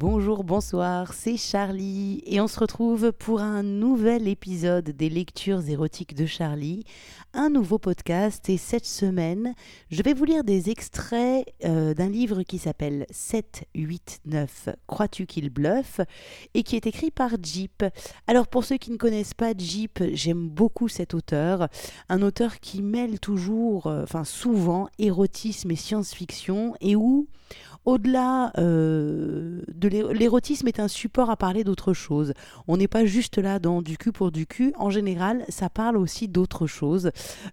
Bonjour, bonsoir, c'est Charlie et on se retrouve pour un nouvel épisode des lectures érotiques de Charlie, un nouveau podcast et cette semaine je vais vous lire des extraits euh, d'un livre qui s'appelle 7, 8, 9, Crois-tu qu'il bluffe? et qui est écrit par Jeep. Alors pour ceux qui ne connaissent pas Jeep, j'aime beaucoup cet auteur, un auteur qui mêle toujours, euh, enfin souvent, érotisme et science-fiction et où au-delà euh, de l'érotisme est un support à parler d'autre chose. On n'est pas juste là dans du cul pour du cul. En général, ça parle aussi d'autre chose,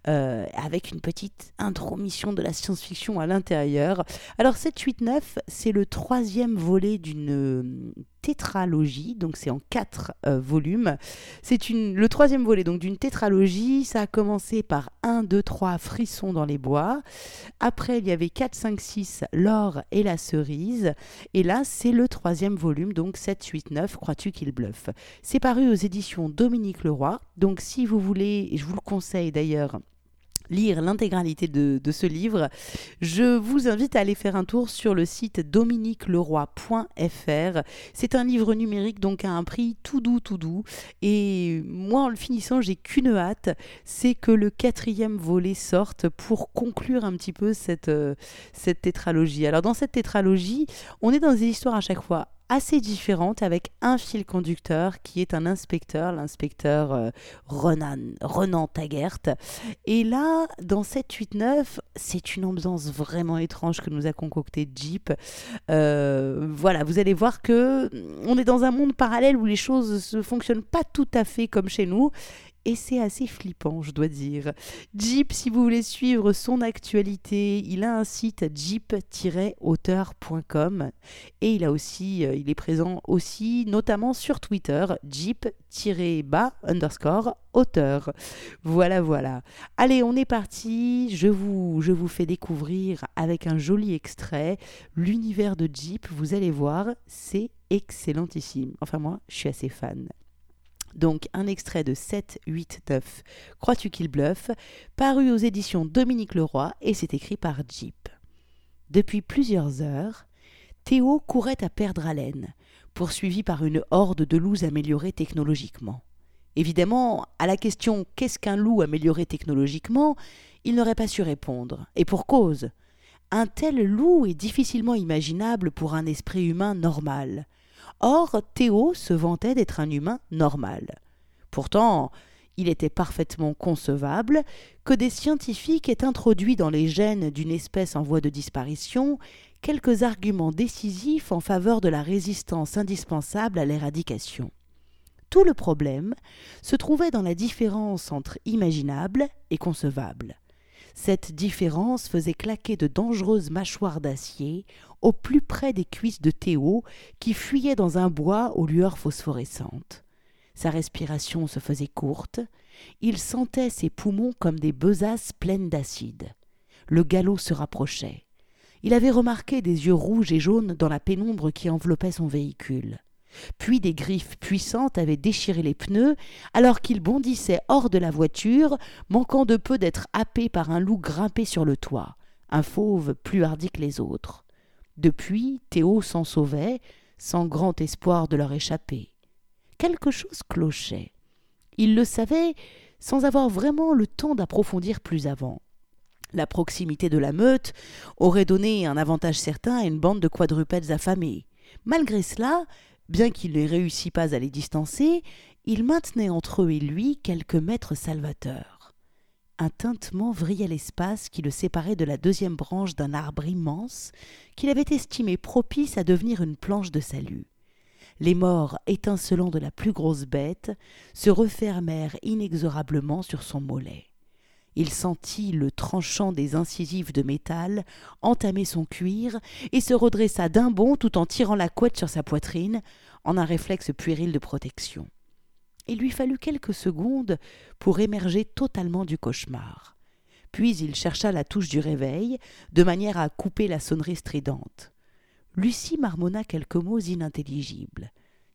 euh, avec une petite intromission de la science-fiction à l'intérieur. Alors 789, c'est le troisième volet d'une tétralogie, donc c'est en quatre euh, volumes. C'est le troisième volet donc d'une tétralogie. Ça a commencé par 1, 2, 3, Frisson dans les bois. Après, il y avait 4, 5, 6, L'or et la cerise. Et là, c'est le troisième volume, donc 7, 8, 9, Crois-tu qu'il bluffe C'est paru aux éditions Dominique Leroy. Donc si vous voulez, et je vous le conseille d'ailleurs, lire l'intégralité de, ce livre, je vous invite à aller faire un tour sur le site dominiqueleroy.fr. C'est un livre numérique donc à un prix tout doux, tout doux. Et moi, en le finissant, j'ai qu'une hâte, c'est que le quatrième volet sorte pour conclure un petit peu cette, euh, cette tétralogie. Alors dans cette tétralogie, on est dans des histoires à chaque fois assez différente avec un fil conducteur qui est un inspecteur, l'inspecteur euh, Renan, Renan. Et là, dans 789, c'est une ambiance vraiment étrange que nous a concocté Jeep. Euh, voilà, vous allez voir que on est dans un monde parallèle où les choses ne fonctionnent pas tout à fait comme chez nous et c'est assez flippant, je dois dire. Jeep, si vous voulez suivre son actualité, il a un site jeep-auteur.com et il a aussi, euh, il est présent aussi notamment sur Twitter, jeep-bas underscore auteur. Voilà, voilà. Allez, on est parti. Je vous, je vous fais découvrir avec un joli extrait l'univers de Jeep. Vous allez voir, c'est excellentissime. Enfin, moi, je suis assez fan. Donc un extrait de 7, 8, 9, Crois-tu qu'il bluffe, paru aux éditions Dominique Leroy et c'est écrit par Jeep. Depuis plusieurs heures, Théo courait à perdre haleine, poursuivi par une horde de loups améliorés technologiquement. Évidemment, à la question Qu'est-ce qu'un loup amélioré technologiquement il n'aurait pas su répondre. Et pour cause. Un tel loup est difficilement imaginable pour un esprit humain normal. Or, Théo se vantait d'être un humain normal. Pourtant, il était parfaitement concevable que des scientifiques aient introduit dans les gènes d'une espèce en voie de disparition quelques arguments décisifs en faveur de la résistance indispensable à l'éradication. Tout le problème se trouvait dans la différence entre imaginable et concevable. Cette différence faisait claquer de dangereuses mâchoires d'acier au plus près des cuisses de Théo, qui fuyait dans un bois aux lueurs phosphorescentes. Sa respiration se faisait courte, il sentait ses poumons comme des besaces pleines d'acide. Le galop se rapprochait. Il avait remarqué des yeux rouges et jaunes dans la pénombre qui enveloppait son véhicule. Puis des griffes puissantes avaient déchiré les pneus, alors qu'il bondissait hors de la voiture, manquant de peu d'être happé par un loup grimpé sur le toit, un fauve plus hardi que les autres. Depuis, Théo s'en sauvait, sans grand espoir de leur échapper. Quelque chose clochait. Il le savait sans avoir vraiment le temps d'approfondir plus avant. La proximité de la meute aurait donné un avantage certain à une bande de quadrupèdes affamés. Malgré cela, Bien qu'il ne réussit pas à les distancer, il maintenait entre eux et lui quelques mètres salvateurs. Un tintement vrillait l'espace qui le séparait de la deuxième branche d'un arbre immense qu'il avait estimé propice à devenir une planche de salut. Les morts étincelants de la plus grosse bête se refermèrent inexorablement sur son mollet. Il sentit le tranchant des incisives de métal entamer son cuir et se redressa d'un bond tout en tirant la couette sur sa poitrine, en un réflexe puéril de protection. Il lui fallut quelques secondes pour émerger totalement du cauchemar. Puis il chercha la touche du réveil, de manière à couper la sonnerie stridente. Lucie marmonna quelques mots inintelligibles.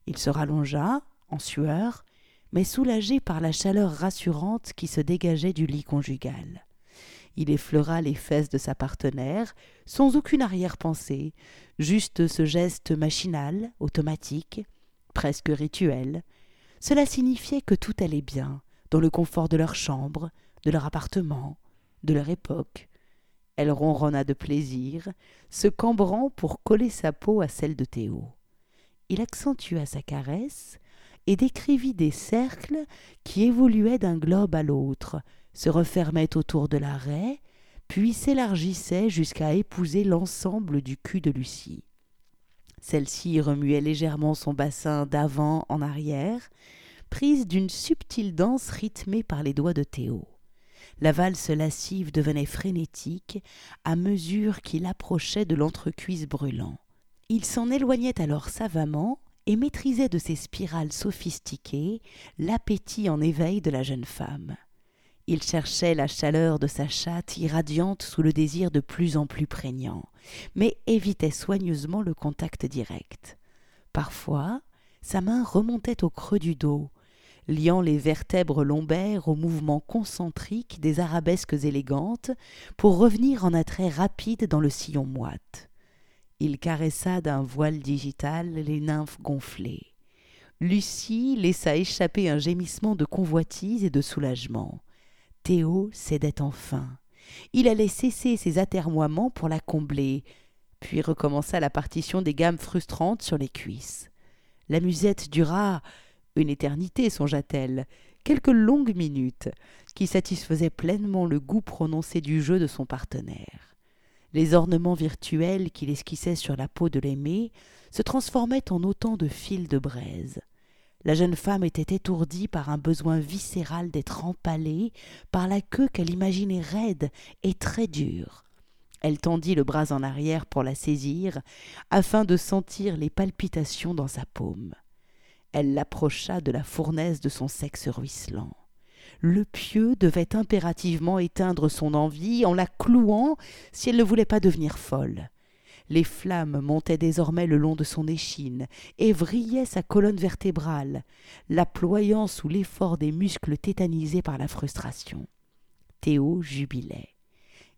Il se rallongea, en sueur, mais soulagé par la chaleur rassurante qui se dégageait du lit conjugal. Il effleura les fesses de sa partenaire, sans aucune arrière-pensée, juste ce geste machinal, automatique, presque rituel. Cela signifiait que tout allait bien, dans le confort de leur chambre, de leur appartement, de leur époque. Elle ronronna de plaisir, se cambrant pour coller sa peau à celle de Théo. Il accentua sa caresse et décrivit des cercles qui évoluaient d'un globe à l'autre, se refermaient autour de la raie, puis s'élargissaient jusqu'à épouser l'ensemble du cul de Lucie. Celle-ci remuait légèrement son bassin d'avant en arrière, prise d'une subtile danse rythmée par les doigts de Théo. La valse lascive devenait frénétique à mesure qu'il approchait de l'entrecuisse brûlant. Il s'en éloignait alors savamment et maîtrisait de ses spirales sophistiquées l'appétit en éveil de la jeune femme. Il cherchait la chaleur de sa chatte irradiante sous le désir de plus en plus prégnant, mais évitait soigneusement le contact direct. Parfois, sa main remontait au creux du dos, liant les vertèbres lombaires au mouvement concentrique des arabesques élégantes pour revenir en attrait rapide dans le sillon moite. Il caressa d'un voile digital les nymphes gonflées. Lucie laissa échapper un gémissement de convoitise et de soulagement. Théo cédait enfin. Il allait cesser ses atermoiements pour la combler, puis recommença la partition des gammes frustrantes sur les cuisses. La musette dura une éternité, songea-t-elle, quelques longues minutes, qui satisfaisaient pleinement le goût prononcé du jeu de son partenaire. Les ornements virtuels qu'il esquissait sur la peau de l'aimé se transformaient en autant de fils de braise. La jeune femme était étourdie par un besoin viscéral d'être empalée par la queue qu'elle imaginait raide et très dure. Elle tendit le bras en arrière pour la saisir, afin de sentir les palpitations dans sa paume. Elle l'approcha de la fournaise de son sexe ruisselant. Le pieu devait impérativement éteindre son envie en la clouant si elle ne voulait pas devenir folle. Les flammes montaient désormais le long de son échine et vrillaient sa colonne vertébrale, la ployant sous l'effort des muscles tétanisés par la frustration. Théo jubilait.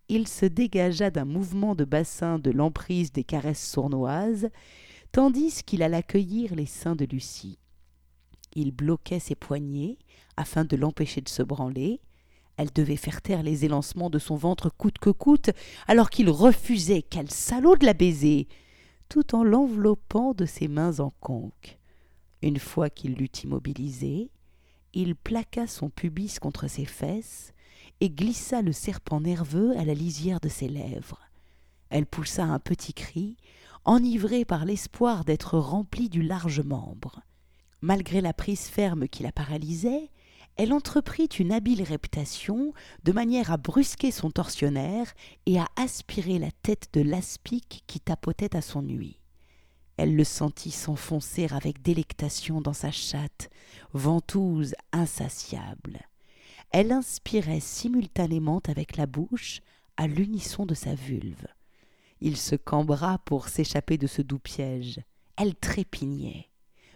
Il se dégagea d'un mouvement de bassin de l'emprise des caresses sournoises, tandis qu'il alla cueillir les seins de Lucie. Il bloquait ses poignets afin de l'empêcher de se branler. Elle devait faire taire les élancements de son ventre coûte que coûte, alors qu'il refusait, quel salaud de la baiser, tout en l'enveloppant de ses mains en conque. Une fois qu'il l'eut immobilisée, il plaqua son pubis contre ses fesses et glissa le serpent nerveux à la lisière de ses lèvres. Elle poussa un petit cri, enivrée par l'espoir d'être remplie du large membre. Malgré la prise ferme qui la paralysait, elle entreprit une habile réputation de manière à brusquer son tortionnaire et à aspirer la tête de l'aspic qui tapotait à son nuit. Elle le sentit s'enfoncer avec délectation dans sa chatte, ventouse insatiable. Elle inspirait simultanément avec la bouche, à l'unisson de sa vulve. Il se cambra pour s'échapper de ce doux piège. Elle trépignait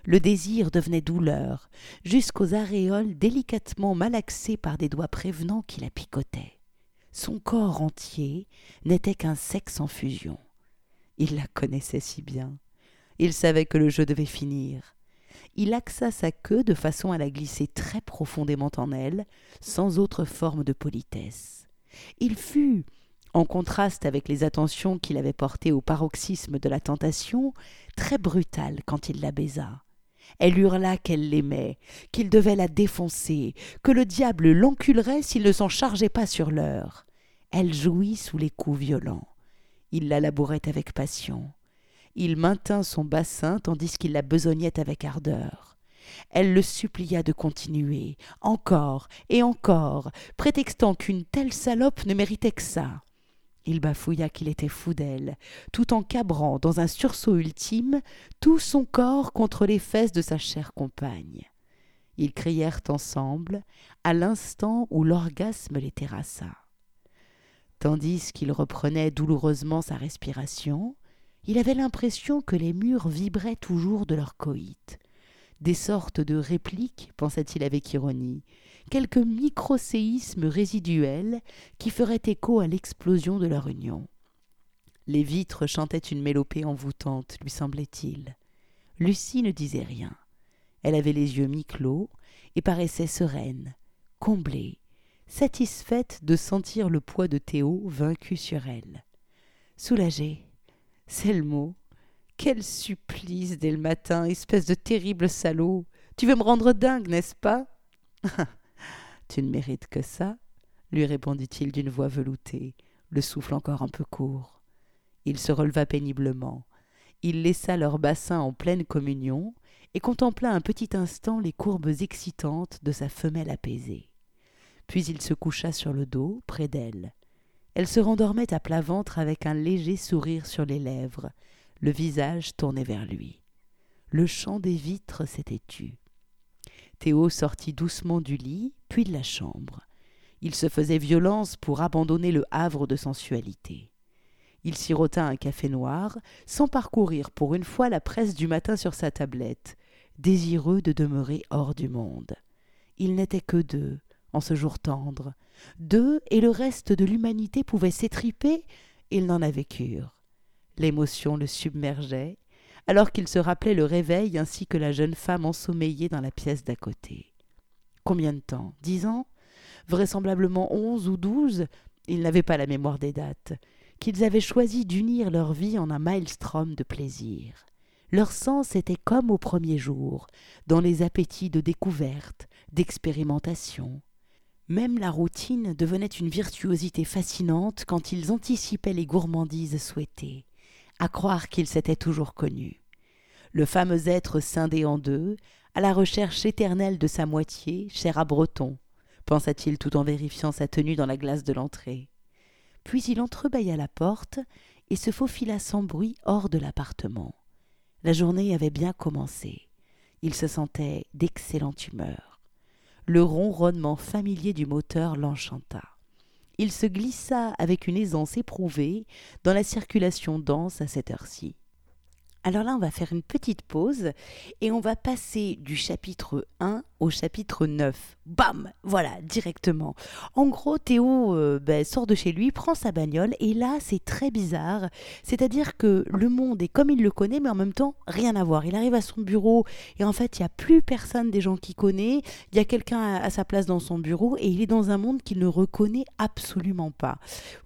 le désir devenait douleur, jusqu'aux aréoles délicatement malaxées par des doigts prévenants qui la picotaient. Son corps entier n'était qu'un sexe en fusion. Il la connaissait si bien. Il savait que le jeu devait finir. Il axa sa queue de façon à la glisser très profondément en elle, sans autre forme de politesse. Il fut, en contraste avec les attentions qu'il avait portées au paroxysme de la tentation, très brutal quand il la baisa. Elle hurla qu'elle l'aimait, qu'il devait la défoncer, que le diable l'enculerait s'il ne s'en chargeait pas sur l'heure. Elle jouit sous les coups violents. Il la labourait avec passion. Il maintint son bassin tandis qu'il la besognait avec ardeur. Elle le supplia de continuer, encore et encore, prétextant qu'une telle salope ne méritait que ça. Il bafouilla qu'il était fou d'elle, tout en cabrant, dans un sursaut ultime, tout son corps contre les fesses de sa chère compagne. Ils crièrent ensemble, à l'instant où l'orgasme les terrassa. Tandis qu'il reprenait douloureusement sa respiration, il avait l'impression que les murs vibraient toujours de leur coït. des sortes de répliques, pensa-t-il avec ironie, quelques microséismes résiduels qui feraient écho à l'explosion de leur union. Les vitres chantaient une mélopée envoûtante, lui semblait-il. Lucie ne disait rien. Elle avait les yeux mi-clos et paraissait sereine, comblée, satisfaite de sentir le poids de Théo vaincu sur elle. Soulagée, c'est le mot. Quel supplice dès le matin, espèce de terrible salaud. Tu veux me rendre dingue, n'est-ce pas? Tu ne mérites que ça, lui répondit-il d'une voix veloutée, le souffle encore un peu court. Il se releva péniblement. Il laissa leur bassin en pleine communion et contempla un petit instant les courbes excitantes de sa femelle apaisée. Puis il se coucha sur le dos, près d'elle. Elle se rendormait à plat ventre avec un léger sourire sur les lèvres, le visage tourné vers lui. Le chant des vitres s'était tu. Théo sortit doucement du lit, puis de la chambre. Il se faisait violence pour abandonner le havre de sensualité. Il sirota un café noir, sans parcourir pour une fois la presse du matin sur sa tablette, désireux de demeurer hors du monde. Il n'était que deux, en ce jour tendre. Deux, et le reste de l'humanité pouvait s'étriper, il n'en avait cure. L'émotion le submergeait, alors qu'il se rappelait le réveil ainsi que la jeune femme ensommeillée dans la pièce d'à côté. Combien de temps? Dix ans? Vraisemblablement onze ou douze? Il n'avait pas la mémoire des dates. Qu'ils avaient choisi d'unir leur vie en un maelstrom de plaisir. Leur sens était comme au premier jour, dans les appétits de découverte, d'expérimentation. Même la routine devenait une virtuosité fascinante quand ils anticipaient les gourmandises souhaitées à croire qu'il s'était toujours connu. Le fameux être scindé en deux, à la recherche éternelle de sa moitié, cher à Breton, pensa-t-il tout en vérifiant sa tenue dans la glace de l'entrée. Puis il entrebâilla la porte et se faufila sans bruit hors de l'appartement. La journée avait bien commencé. Il se sentait d'excellente humeur. Le ronronnement familier du moteur l'enchanta il se glissa avec une aisance éprouvée dans la circulation dense à cette heure-ci. Alors là, on va faire une petite pause et on va passer du chapitre 1 au chapitre 9. Bam Voilà, directement. En gros, Théo euh, ben, sort de chez lui, prend sa bagnole, et là, c'est très bizarre. C'est-à-dire que le monde est comme il le connaît, mais en même temps, rien à voir. Il arrive à son bureau, et en fait, il n'y a plus personne des gens qu'il connaît. Il y a quelqu'un à, sa place dans son bureau, et il est dans un monde qu'il ne reconnaît absolument pas.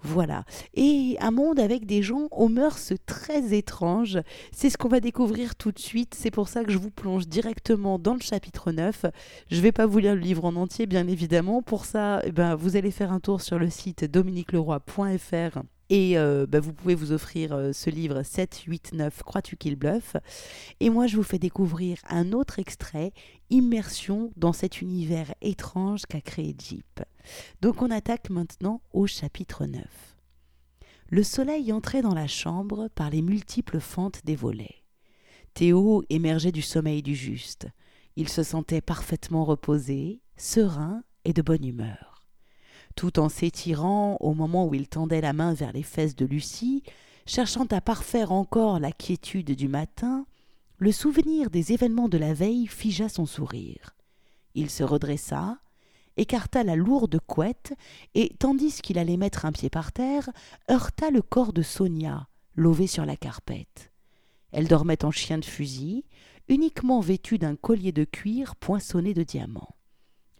Voilà. Et un monde avec des gens aux mœurs très étranges. C'est ce qu'on va découvrir tout de suite. C'est pour ça que je vous plonge directement dans le chapitre 9. Je ne vais pas vous lire le livre en entier, bien évidemment. Pour ça, eh ben, vous allez faire un tour sur le site dominiqueleroy.fr et euh, ben, vous pouvez vous offrir euh, ce livre 7, 8, 9, Crois-tu qu'il bluffe Et moi, je vous fais découvrir un autre extrait, Immersion dans cet univers étrange qu'a créé Jeep. Donc on attaque maintenant au chapitre 9. Le soleil entrait dans la chambre par les multiples fentes des volets. Théo émergeait du sommeil du juste. Il se sentait parfaitement reposé, serein et de bonne humeur. Tout en s'étirant au moment où il tendait la main vers les fesses de Lucie, cherchant à parfaire encore la quiétude du matin, le souvenir des événements de la veille figea son sourire. Il se redressa, écarta la lourde couette et, tandis qu'il allait mettre un pied par terre, heurta le corps de Sonia, lové sur la carpette. Elle dormait en chien de fusil, uniquement vêtue d'un collier de cuir poinçonné de diamants.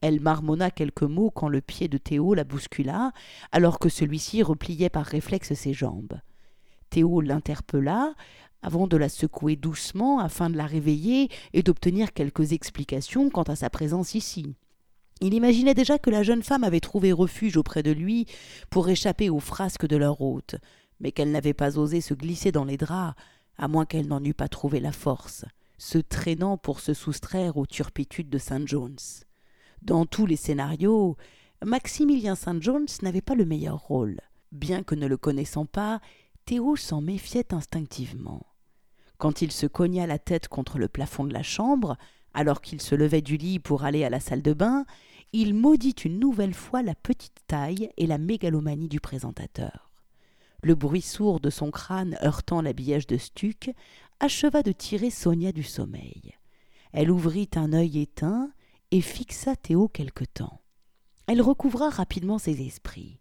Elle marmonna quelques mots quand le pied de Théo la bouscula, alors que celui-ci repliait par réflexe ses jambes. Théo l'interpella, avant de la secouer doucement afin de la réveiller et d'obtenir quelques explications quant à sa présence ici. Il imaginait déjà que la jeune femme avait trouvé refuge auprès de lui pour échapper aux frasques de leur hôte, mais qu'elle n'avait pas osé se glisser dans les draps, à moins qu'elle n'en eût pas trouvé la force se traînant pour se soustraire aux turpitudes de Saint Jones. Dans tous les scénarios, Maximilien Saint Jones n'avait pas le meilleur rôle. Bien que ne le connaissant pas, Théo s'en méfiait instinctivement. Quand il se cogna la tête contre le plafond de la chambre, alors qu'il se levait du lit pour aller à la salle de bain, il maudit une nouvelle fois la petite taille et la mégalomanie du présentateur. Le bruit sourd de son crâne heurtant l'habillage de Stuc acheva de tirer Sonia du sommeil. Elle ouvrit un œil éteint et fixa Théo quelque temps. Elle recouvra rapidement ses esprits.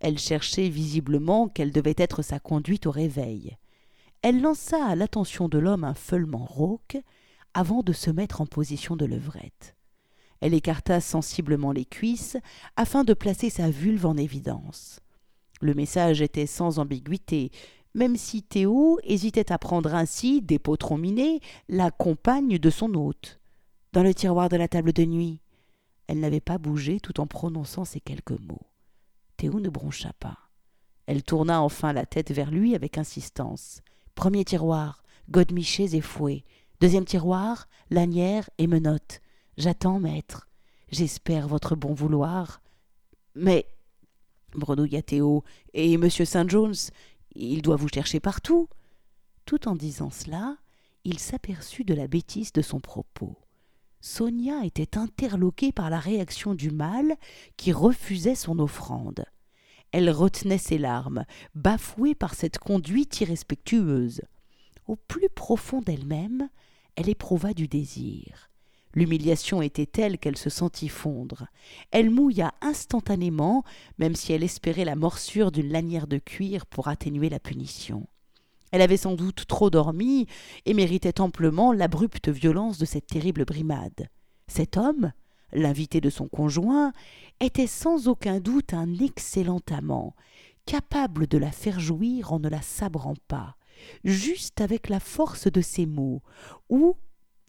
Elle cherchait visiblement quelle devait être sa conduite au réveil. Elle lança à l'attention de l'homme un feulement rauque avant de se mettre en position de levrette. Elle écarta sensiblement les cuisses afin de placer sa vulve en évidence. Le message était sans ambiguïté, même si Théo hésitait à prendre ainsi, des potrons minés, la compagne de son hôte. Dans le tiroir de la table de nuit. Elle n'avait pas bougé tout en prononçant ces quelques mots. Théo ne broncha pas. Elle tourna enfin la tête vers lui avec insistance. Premier tiroir, godemichés et fouets. Deuxième tiroir, lanière et menottes. J'attends, maître. J'espère votre bon vouloir. Mais, bredouilla Théo, et monsieur Saint Jones, il doit vous chercher partout. Tout en disant cela, il s'aperçut de la bêtise de son propos. Sonia était interloquée par la réaction du mâle qui refusait son offrande. Elle retenait ses larmes, bafouée par cette conduite irrespectueuse. Au plus profond d'elle-même, elle éprouva du désir. L'humiliation était telle qu'elle se sentit fondre. Elle mouilla instantanément, même si elle espérait la morsure d'une lanière de cuir pour atténuer la punition. Elle avait sans doute trop dormi et méritait amplement l'abrupte violence de cette terrible brimade. Cet homme, l'invité de son conjoint, était sans aucun doute un excellent amant, capable de la faire jouir en ne la sabrant pas, juste avec la force de ses mots, ou,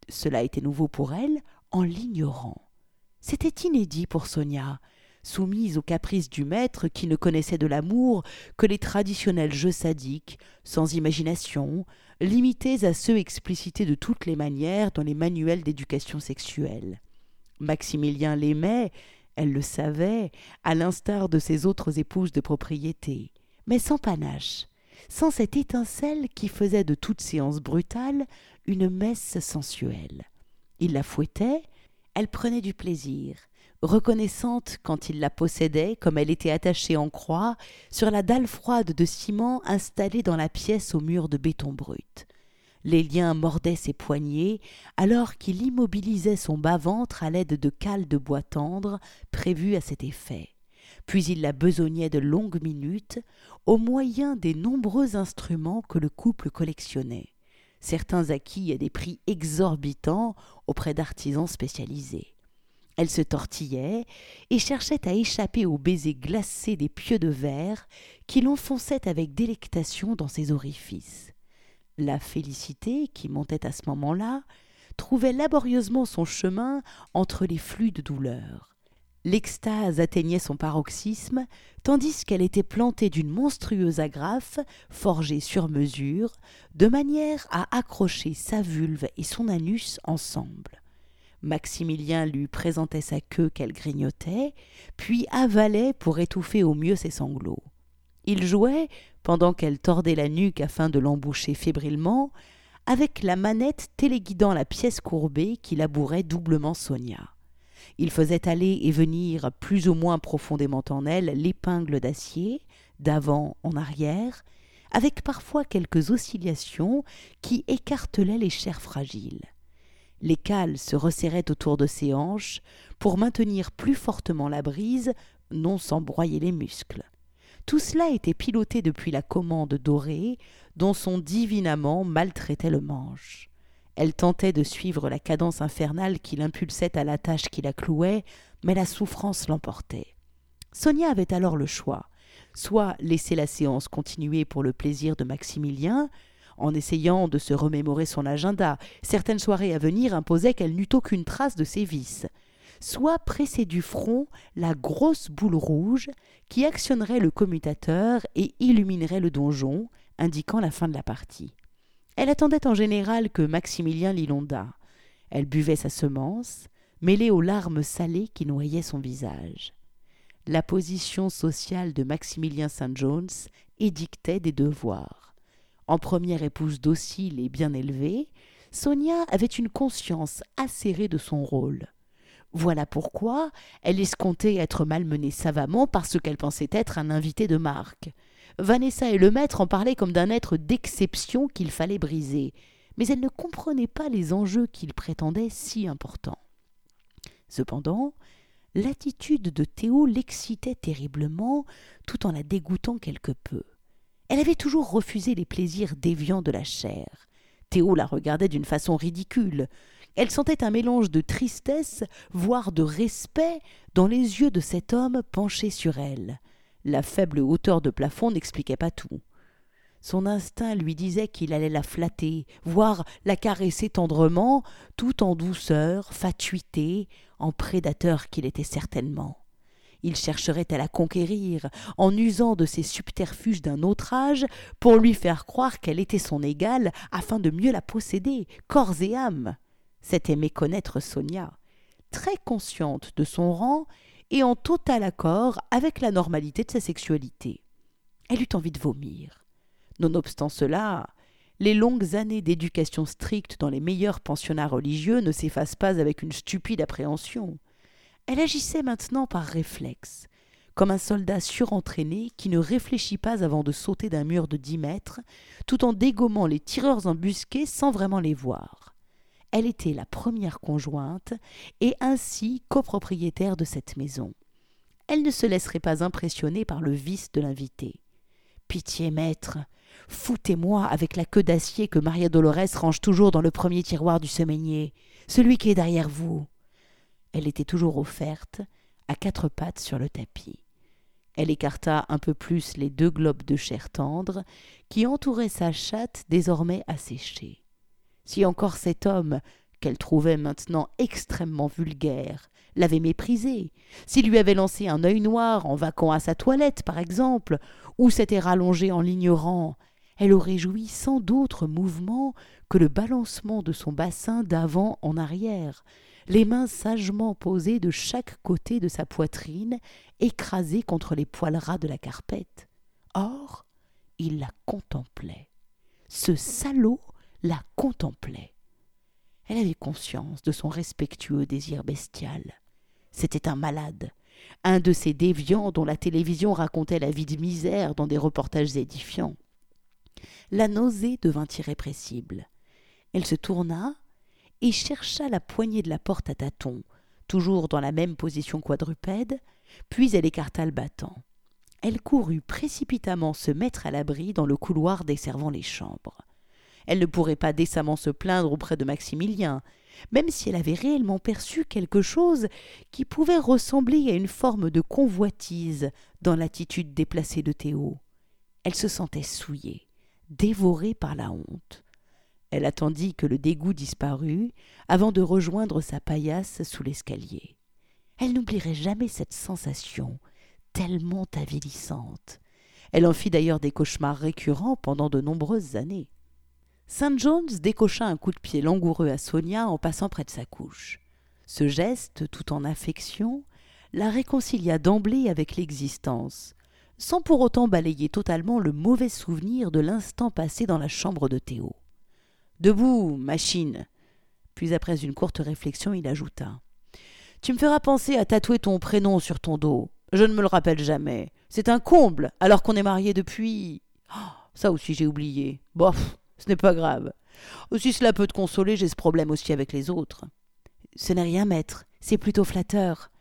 cela était nouveau pour elle, en l'ignorant. C'était inédit pour Sonia, soumise aux caprices du maître qui ne connaissait de l'amour que les traditionnels jeux sadiques, sans imagination, limités à ceux explicités de toutes les manières dans les manuels d'éducation sexuelle. Maximilien l'aimait, elle le savait, à l'instar de ses autres épouses de propriété, mais sans panache, sans cette étincelle qui faisait de toute séance brutale une messe sensuelle. Il la fouettait, elle prenait du plaisir, reconnaissante quand il la possédait comme elle était attachée en croix sur la dalle froide de ciment installée dans la pièce au mur de béton brut. Les liens mordaient ses poignets alors qu'il immobilisait son bas-ventre à l'aide de cales de bois tendre prévues à cet effet. Puis il la besognait de longues minutes au moyen des nombreux instruments que le couple collectionnait, certains acquis à des prix exorbitants auprès d'artisans spécialisés. Elle se tortillait et cherchait à échapper aux baisers glacés des pieux de verre qui l'enfonçaient avec délectation dans ses orifices. La félicité, qui montait à ce moment-là, trouvait laborieusement son chemin entre les flux de douleur. L'extase atteignait son paroxysme, tandis qu'elle était plantée d'une monstrueuse agrafe, forgée sur mesure, de manière à accrocher sa vulve et son anus ensemble. Maximilien lui présentait sa queue qu'elle grignotait, puis avalait pour étouffer au mieux ses sanglots. Il jouait, pendant qu'elle tordait la nuque afin de l'emboucher fébrilement, avec la manette téléguidant la pièce courbée qui labourait doublement Sonia. Il faisait aller et venir plus ou moins profondément en elle l'épingle d'acier, d'avant en arrière, avec parfois quelques oscillations qui écartelaient les chairs fragiles les cales se resserraient autour de ses hanches pour maintenir plus fortement la brise, non sans broyer les muscles. Tout cela était piloté depuis la commande dorée dont son divin amant maltraitait le manche. Elle tentait de suivre la cadence infernale qui l'impulsait à la tâche qui la clouait, mais la souffrance l'emportait. Sonia avait alors le choix soit laisser la séance continuer pour le plaisir de Maximilien, en essayant de se remémorer son agenda. Certaines soirées à venir imposaient qu'elle n'eût aucune trace de ses vices. Soit presser du front la grosse boule rouge qui actionnerait le commutateur et illuminerait le donjon, indiquant la fin de la partie. Elle attendait en général que Maximilien l'inondât. Elle buvait sa semence, mêlée aux larmes salées qui noyaient son visage. La position sociale de Maximilien St. Jones édictait des devoirs. En première épouse docile et bien élevée, Sonia avait une conscience acérée de son rôle. Voilà pourquoi elle escomptait être malmenée savamment parce qu'elle pensait être un invité de marque. Vanessa et le maître en parlaient comme d'un être d'exception qu'il fallait briser. mais elle ne comprenait pas les enjeux qu'il prétendait si importants. Cependant, l'attitude de Théo l'excitait terriblement, tout en la dégoûtant quelque peu. Elle avait toujours refusé les plaisirs déviants de la chair. Théo la regardait d'une façon ridicule. Elle sentait un mélange de tristesse, voire de respect, dans les yeux de cet homme penché sur elle. La faible hauteur de plafond n'expliquait pas tout. Son instinct lui disait qu'il allait la flatter, voire la caresser tendrement, tout en douceur, fatuité, en prédateur qu'il était certainement. Il chercherait à la conquérir, en usant de ses subterfuges d'un autre âge, pour lui faire croire qu'elle était son égale, afin de mieux la posséder, corps et âme. C'était méconnaître Sonia, très consciente de son rang et en total accord avec la normalité de sa sexualité. Elle eut envie de vomir. Nonobstant cela, les longues années d'éducation stricte dans les meilleurs pensionnats religieux ne s'effacent pas avec une stupide appréhension. Elle agissait maintenant par réflexe, comme un soldat surentraîné qui ne réfléchit pas avant de sauter d'un mur de dix mètres, tout en dégommant les tireurs embusqués sans vraiment les voir. Elle était la première conjointe et ainsi copropriétaire de cette maison. Elle ne se laisserait pas impressionner par le vice de l'invité. Pitié, maître, Foutez-moi avec la queue d'acier que Maria Dolores range toujours dans le premier tiroir du semainier, celui qui est derrière vous. Elle était toujours offerte, à quatre pattes sur le tapis. Elle écarta un peu plus les deux globes de chair tendre qui entouraient sa chatte désormais asséchée. Si encore cet homme, qu'elle trouvait maintenant extrêmement vulgaire, l'avait méprisée, s'il lui avait lancé un œil noir en vaquant à sa toilette, par exemple, ou s'était rallongé en l'ignorant, elle aurait joui sans d'autre mouvement que le balancement de son bassin d'avant en arrière, les mains sagement posées de chaque côté de sa poitrine, écrasées contre les poils ras de la carpette. Or, il la contemplait. Ce salaud la contemplait. Elle avait conscience de son respectueux désir bestial. C'était un malade, un de ces déviants dont la télévision racontait la vie de misère dans des reportages édifiants la nausée devint irrépressible. Elle se tourna et chercha la poignée de la porte à tâtons, toujours dans la même position quadrupède, puis elle écarta le battant. Elle courut précipitamment se mettre à l'abri dans le couloir desservant les chambres. Elle ne pourrait pas décemment se plaindre auprès de Maximilien, même si elle avait réellement perçu quelque chose qui pouvait ressembler à une forme de convoitise dans l'attitude déplacée de Théo. Elle se sentait souillée dévorée par la honte. Elle attendit que le dégoût disparût avant de rejoindre sa paillasse sous l'escalier. Elle n'oublierait jamais cette sensation, tellement avilissante. Elle en fit d'ailleurs des cauchemars récurrents pendant de nombreuses années. Saint Jones décocha un coup de pied langoureux à Sonia en passant près de sa couche. Ce geste, tout en affection, la réconcilia d'emblée avec l'existence, sans pour autant balayer totalement le mauvais souvenir de l'instant passé dans la chambre de Théo. Debout, machine. Puis après une courte réflexion, il ajouta. Tu me feras penser à tatouer ton prénom sur ton dos. Je ne me le rappelle jamais. C'est un comble, alors qu'on est mariés depuis. Oh, ça aussi j'ai oublié. Bof, ce n'est pas grave. Si cela peut te consoler, j'ai ce problème aussi avec les autres. Ce n'est rien, maître. C'est plutôt flatteur.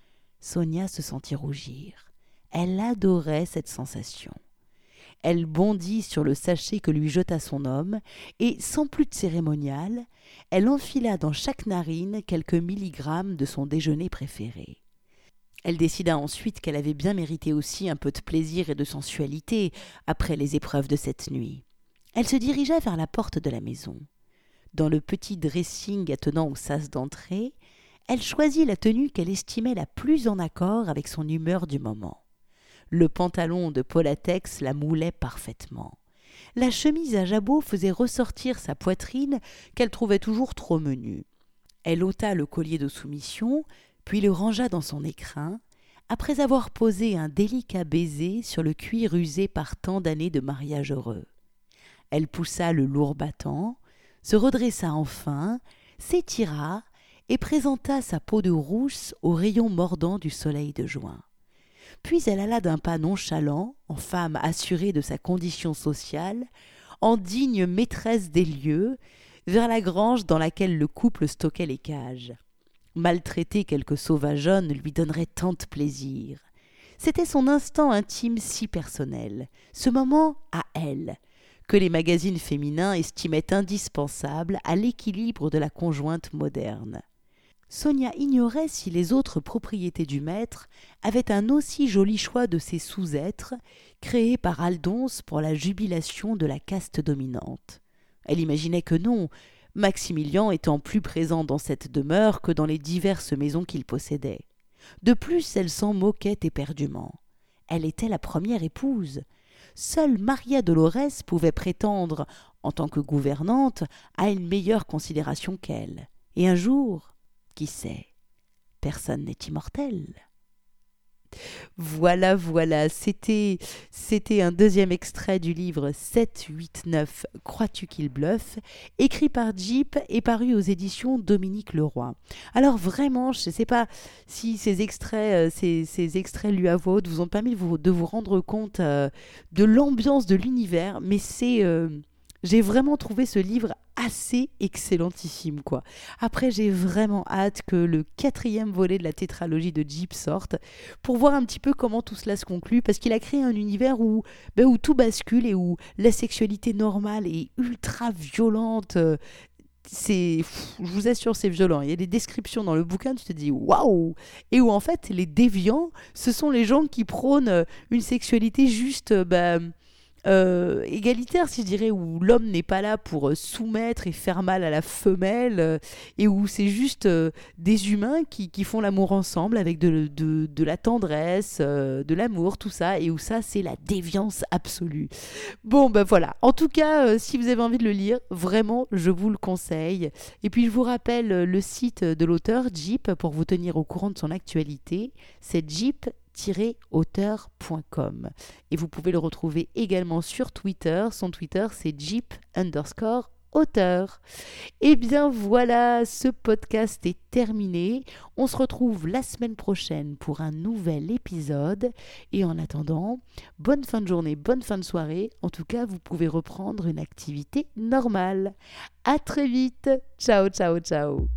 Sonia se sentit rougir. Elle adorait cette sensation. Elle bondit sur le sachet que lui jeta son homme, et, sans plus de cérémonial, elle enfila dans chaque narine quelques milligrammes de son déjeuner préféré. Elle décida ensuite qu'elle avait bien mérité aussi un peu de plaisir et de sensualité après les épreuves de cette nuit. Elle se dirigea vers la porte de la maison. Dans le petit dressing attenant au sas d'entrée, elle choisit la tenue qu'elle estimait la plus en accord avec son humeur du moment. Le pantalon de Polatex la moulait parfaitement. La chemise à jabot faisait ressortir sa poitrine qu'elle trouvait toujours trop menue. Elle ôta le collier de soumission, puis le rangea dans son écrin, après avoir posé un délicat baiser sur le cuir usé par tant d'années de mariage heureux. Elle poussa le lourd battant, se redressa enfin, s'étira et présenta sa peau de rousse aux rayons mordants du soleil de juin. Puis elle alla d'un pas nonchalant, en femme assurée de sa condition sociale, en digne maîtresse des lieux, vers la grange dans laquelle le couple stockait les cages. Maltraiter quelque sauvageonne lui donnerait tant de plaisir. C'était son instant intime si personnel, ce moment à elle, que les magazines féminins estimaient indispensable à l'équilibre de la conjointe moderne. Sonia ignorait si les autres propriétés du maître avaient un aussi joli choix de ces sous-êtres créés par Aldonse pour la jubilation de la caste dominante. Elle imaginait que non, Maximilien étant plus présent dans cette demeure que dans les diverses maisons qu'il possédait. De plus, elle s'en moquait éperdument. Elle était la première épouse. Seule Maria Dolores pouvait prétendre, en tant que gouvernante, à une meilleure considération qu'elle. Et un jour, qui sait, personne n'est immortel. Voilà, voilà, c'était c'était un deuxième extrait du livre 7, 8, 9, Crois-tu qu'il bluffe? Écrit par Jeep et paru aux éditions Dominique Leroy. Alors vraiment, je ne sais pas si ces extraits, euh, ces, extraits lui à voix vous ont permis de vous, de vous rendre compte euh, de l'ambiance de l'univers, mais c'est... Euh, j'ai vraiment trouvé ce livre assez excellentissime quoi. Après j'ai vraiment hâte que le quatrième volet de la tétralogie de Jeep sorte pour voir un petit peu comment tout cela se conclut parce qu'il a créé un univers où, ben, où tout bascule et où la sexualité normale est ultra violente. C'est, je vous assure, c'est violent. Il y a des descriptions dans le bouquin, tu te dis waouh! Et où en fait, les déviants, ce sont les gens qui prônent une sexualité juste, ben, euh, égalitaire, si je dirais, où l'homme n'est pas là pour euh, soumettre et faire mal à la femelle, euh, et où c'est juste des humains qui, font l'amour ensemble avec de, de, la tendresse, de l'amour, tout ça, et où ça, c'est la déviance absolue. Bon, ben voilà. En tout cas, si vous avez envie de le lire, vraiment, je vous le conseille. Et puis, je vous rappelle le site de l'auteur, Jeep, pour vous tenir au courant de son actualité. C'est Jeep auteur.com. Et vous pouvez le retrouver également sur Twitter. Son Twitter, c'est Jeep underscore auteur. Et eh bien voilà, ce podcast est terminé. On se retrouve la semaine prochaine pour un nouvel épisode. Et en attendant, bonne fin de journée, bonne fin de soirée. En tout cas, vous pouvez reprendre une activité normale. À très vite. Ciao, ciao, ciao.